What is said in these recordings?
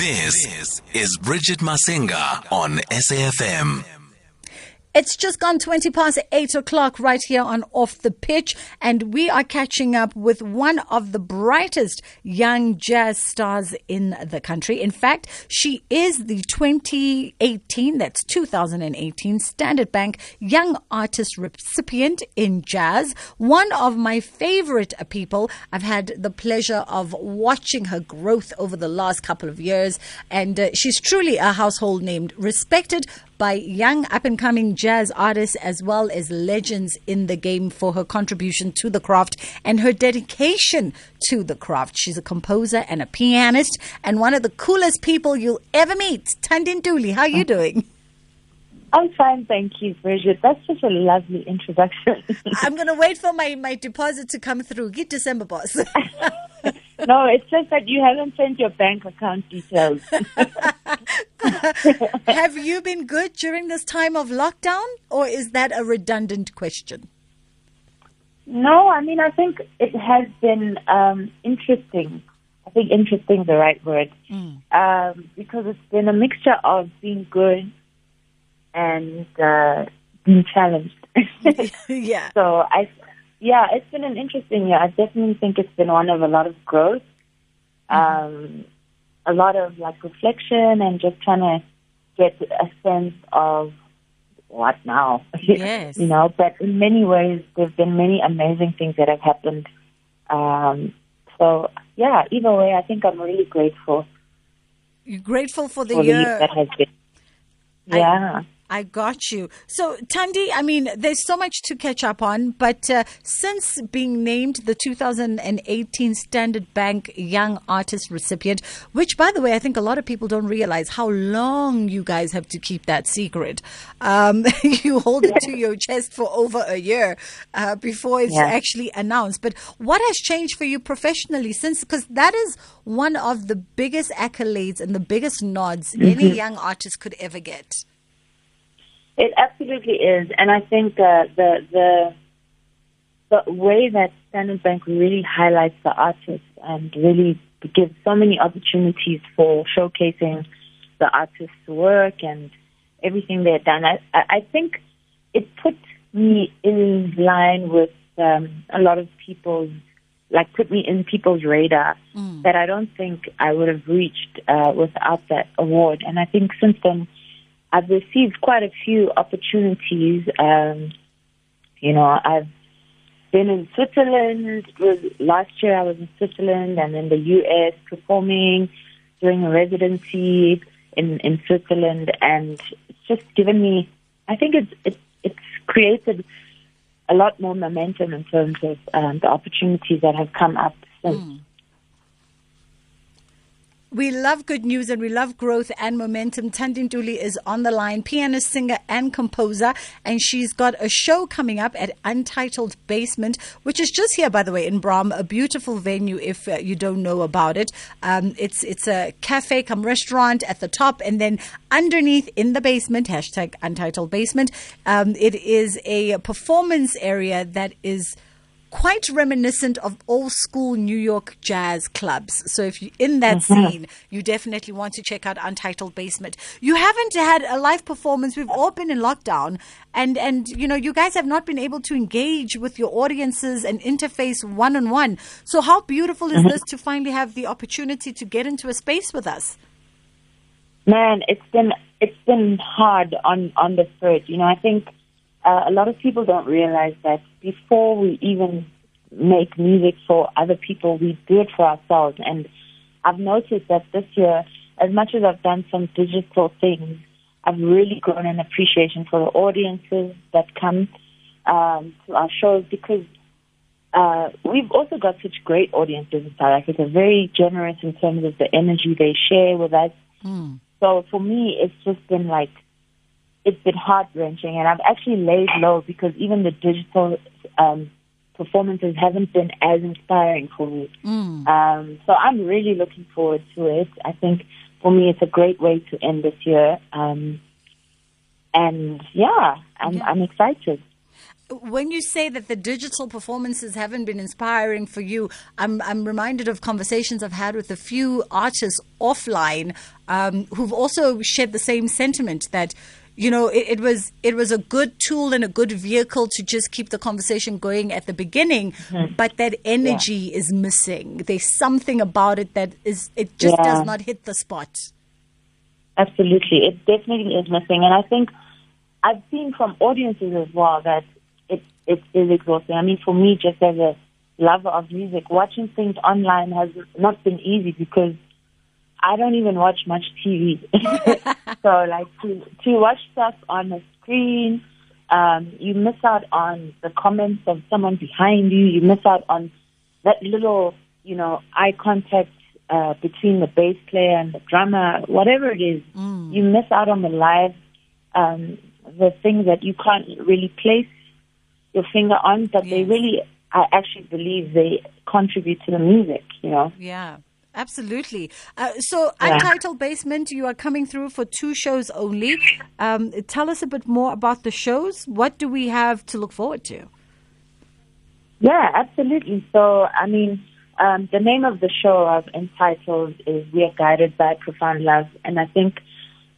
This is Bridget Masinga on SAFM. It's just gone 20 past 8 o'clock right here on Off the Pitch, and we are catching up with one of the brightest young jazz stars in the country. In fact, she is the 2018, that's 2018, Standard Bank Young Artist Recipient in Jazz. One of my favorite people. I've had the pleasure of watching her growth over the last couple of years, and uh, she's truly a household name, respected by young up and coming jazz artists as well as legends in the game for her contribution to the craft and her dedication to the craft. She's a composer and a pianist and one of the coolest people you'll ever meet. Thandi Ntuli, how are you doing? I'm fine, thank you, Bridget. That's such a lovely introduction. I'm going to wait for my, my deposit to come through. Get December, boss. no, it's just that you haven't sent your bank account details. Have you been good during this time of lockdown, or is that a redundant question? No, I mean, I think it has been um, interesting. I think interesting is the right word. Mm. Um, because it's been a mixture of being good and uh, being challenged. yeah. So I, yeah, it's been an interesting year. I definitely think it's been one of a lot of growth, mm-hmm. um, a lot of like reflection, and just trying to get a sense of what now. Yes. you know, but in many ways, there've been many amazing things that have happened. Um, so yeah, either way, I think I'm really grateful. You're grateful for the for year the that has been. Yeah. I- I got you. So, Thandi, I mean, there's so much to catch up on, but uh, since being named the 2018 Standard Bank Young Artist Recipient, which, by the way, I think a lot of people don't realize how long you guys have to keep that secret. Um, you hold it to your chest for over a year uh, before it's yeah. actually announced. But what has changed for you professionally since? Because that is one of the biggest accolades and the biggest nods mm-hmm. any young artist could ever get. It absolutely is, and I think uh, the the the way that Standard Bank really highlights the artists and really gives so many opportunities for showcasing the artists' work and everything they've done. I, I think it put me in line with um, a lot of people's, like put me in people's radar mm. that I don't think I would have reached uh, without that award. And I think since then, I've received quite a few opportunities. Um, you know, I've been in Switzerland. Last year I was in Switzerland and in the U.S. performing, doing a residency in, in Switzerland, and it's just given me. I think it's it's it's created a lot more momentum in terms of um, the opportunities that have come up since. Mm. We love good news and we love growth and momentum. Thandi Ntuli is on the line, pianist, singer, and composer, and she's got a show coming up at Untitled Basement, which is just here, by the way, in Braam, a beautiful venue. If uh, you don't know about it, um, it's it's a cafe come restaurant at the top, and then underneath in the basement, hashtag Untitled Basement, um, it is a performance area that is quite reminiscent of old school New York jazz clubs. So if you're in that mm-hmm. scene, you definitely want to check out Untitled Basement. You haven't had a live performance. We've all been in lockdown and, and, you know, you guys have not been able to engage with your audiences and interface one on one. So how beautiful is mm-hmm. this to finally have the opportunity to get into a space with us? Man, it's been, it's been hard on, on the third. You know, I think uh, a lot of people don't realize that before we even make music for other people, we do it for ourselves. And I've noticed that this year, as much as I've done some digital things, I've really grown an appreciation for the audiences that come um, to our shows because uh, we've also got such great audiences in South Africa, very generous in terms of the energy they share with us. Mm. So for me, it's just been like it's been heart wrenching, and I've actually laid low because even the digital um, performances haven't been as inspiring for me. Mm. Um, so I'm really looking forward to it. I think for me, it's a great way to end this year. Um, and yeah, I'm, yeah. I'm excited. when you say that the digital performances haven't been inspiring for you, I'm, I'm reminded of conversations I've had with a few artists offline um, who've also shared the same sentiment that you know it, it, was it was a good tool and a good vehicle to just keep the conversation going at the beginning mm-hmm. but that energy yeah. is missing there's something about it that is it just yeah. does not hit the spot absolutely it definitely is missing and i think i've seen from audiences as well that it it is exhausting i mean for me just as a lover of music watching things online has not been easy because I don't even watch much TV. so like to to watch stuff on a screen, um, you miss out on the comments of someone behind you. You miss out on that little, you know, eye contact uh, between the bass player and the drummer, whatever it is. Mm. You miss out on the live, um, the things that you can't really place your finger on, but yes. they really, I actually believe they contribute to the music. You know. Yeah. Absolutely. Uh, so, yeah. Untitled Basement, you are coming through for two shows only. Um, tell us a bit more about the shows. What do we have to look forward to? Yeah, absolutely. So, I mean, um, the name of the show of entitled is We Are Guided by Profound Love. And I think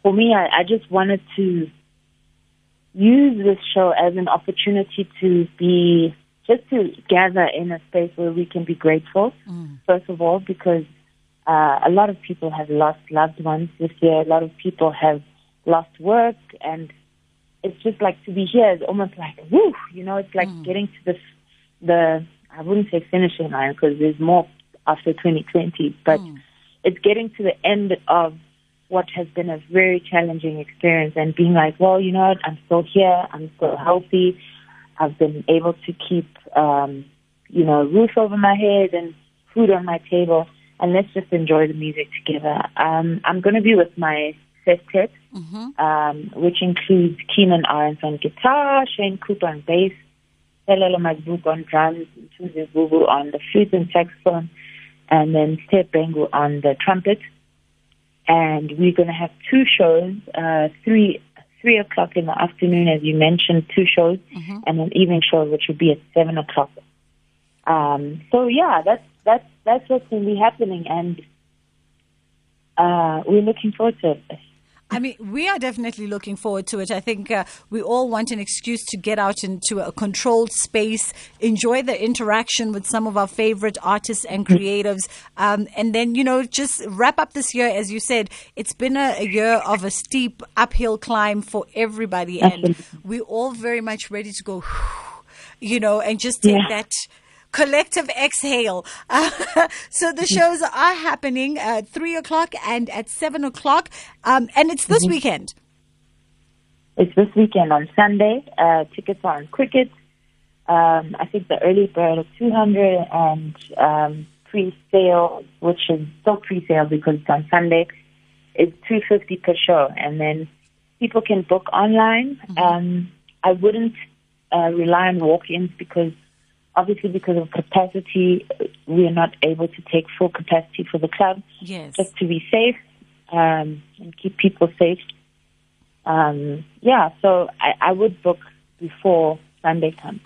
for me, I, I just wanted to use this show as an opportunity to be just to gather in a space where we can be grateful, mm. first of all, because uh, a lot of people have lost loved ones this year. A lot of people have lost work, and it's just like to be here is almost like woo. You know, it's like mm. getting to the the I wouldn't say finishing line because there's more after 2020, but mm. it's getting to the end of what has been a very challenging experience and being like, well, you know what, I'm still here, I'm still healthy, I've been able to keep, um, you know, a roof over my head and food on my table and let's just enjoy the music together. Um, I'm going to be with my sextet, mm-hmm. um, which includes Keenan Ahrends on guitar, Shane Cooper on bass, Sphelelo Mazibuko on drums, Mthunzi Mvubu on the flute and saxophone, and then Sthe Bhengu on the trumpet. And we're going to have two shows, uh, three three o'clock in the afternoon, as you mentioned, two shows, mm-hmm. and an evening show, which will be at seven o'clock. Um, so yeah, that's that's that's what's going to be happening, and uh, we're looking forward to it. I mean, we are definitely looking forward to it. I think uh, we all want an excuse to get out into a controlled space, enjoy the interaction with some of our favorite artists and creatives, um, and then, you know, just wrap up this year. As you said, it's been a, a year of a steep uphill climb for everybody, and we're all very much ready to go, you know, and just take yeah. that collective exhale. Uh, so the shows are happening at three o'clock and at seven o'clock, um, and it's this mm-hmm. weekend. It's this weekend on Sunday. Uh, tickets are on Quicket. Um, I think the early bird is 200 and um, pre-sale, which is still pre-sale because it's on Sunday, is 250 per show. And then people can book online. Mm-hmm. Um, I wouldn't uh, rely on walk-ins because obviously because of capacity, we are not able to take full capacity for the club. Yes. Just to be safe um, and keep people safe. Um, yeah, so I, I would book before Sunday comes.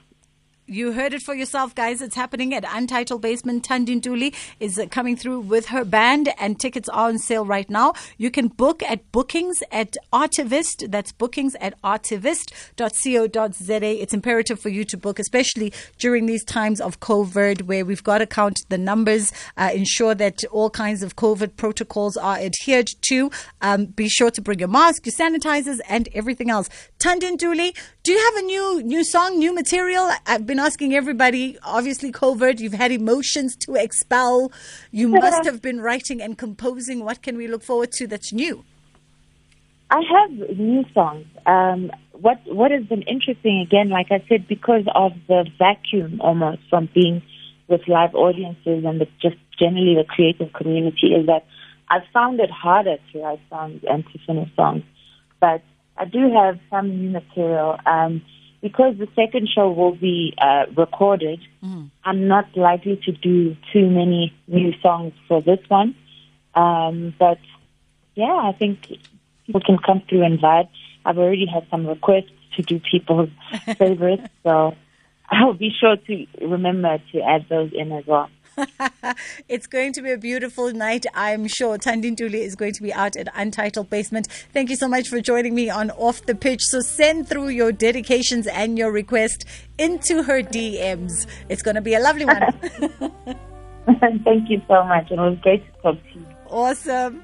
You heard it for yourself, guys. It's happening at Untitled Basement. Thandi Ntuli is coming through with her band, and tickets are on sale right now. You can book at bookings at Artivist. That's bookings at artivist.co.za. It's imperative for you to book, especially during these times of COVID, where we've got to count the numbers, uh, ensure that all kinds of COVID protocols are adhered to. Um, be sure to bring your mask, your sanitizers, and everything else. Thandi Ntuli, do you have a new new song, new material? I've been asking everybody. Obviously, COVID, You've had emotions to expel. You must have been writing and composing. What can we look forward to that's new? I have new songs. Um, what what has been interesting again, like I said, because of the vacuum almost from being with live audiences and the, just generally the creative community, is that I've found it harder to write songs and to finish songs. But I do have some new material. Um, because the second show will be uh, recorded, mm. I'm not likely to do too many new songs for this one. Um, but yeah, I think people can come through and vibe. I've already had some requests to do people's favorites, so I'll be sure to remember to add those in as well. it's going to be a beautiful night, I'm sure. Thandi Ntuli is going to be out at Untitled Basement. Thank you so much for joining me on Off the Pitch. So send through your dedications and your request into her DMs. It's going to be a lovely one. Thank you so much. It was great to talk to you. Awesome.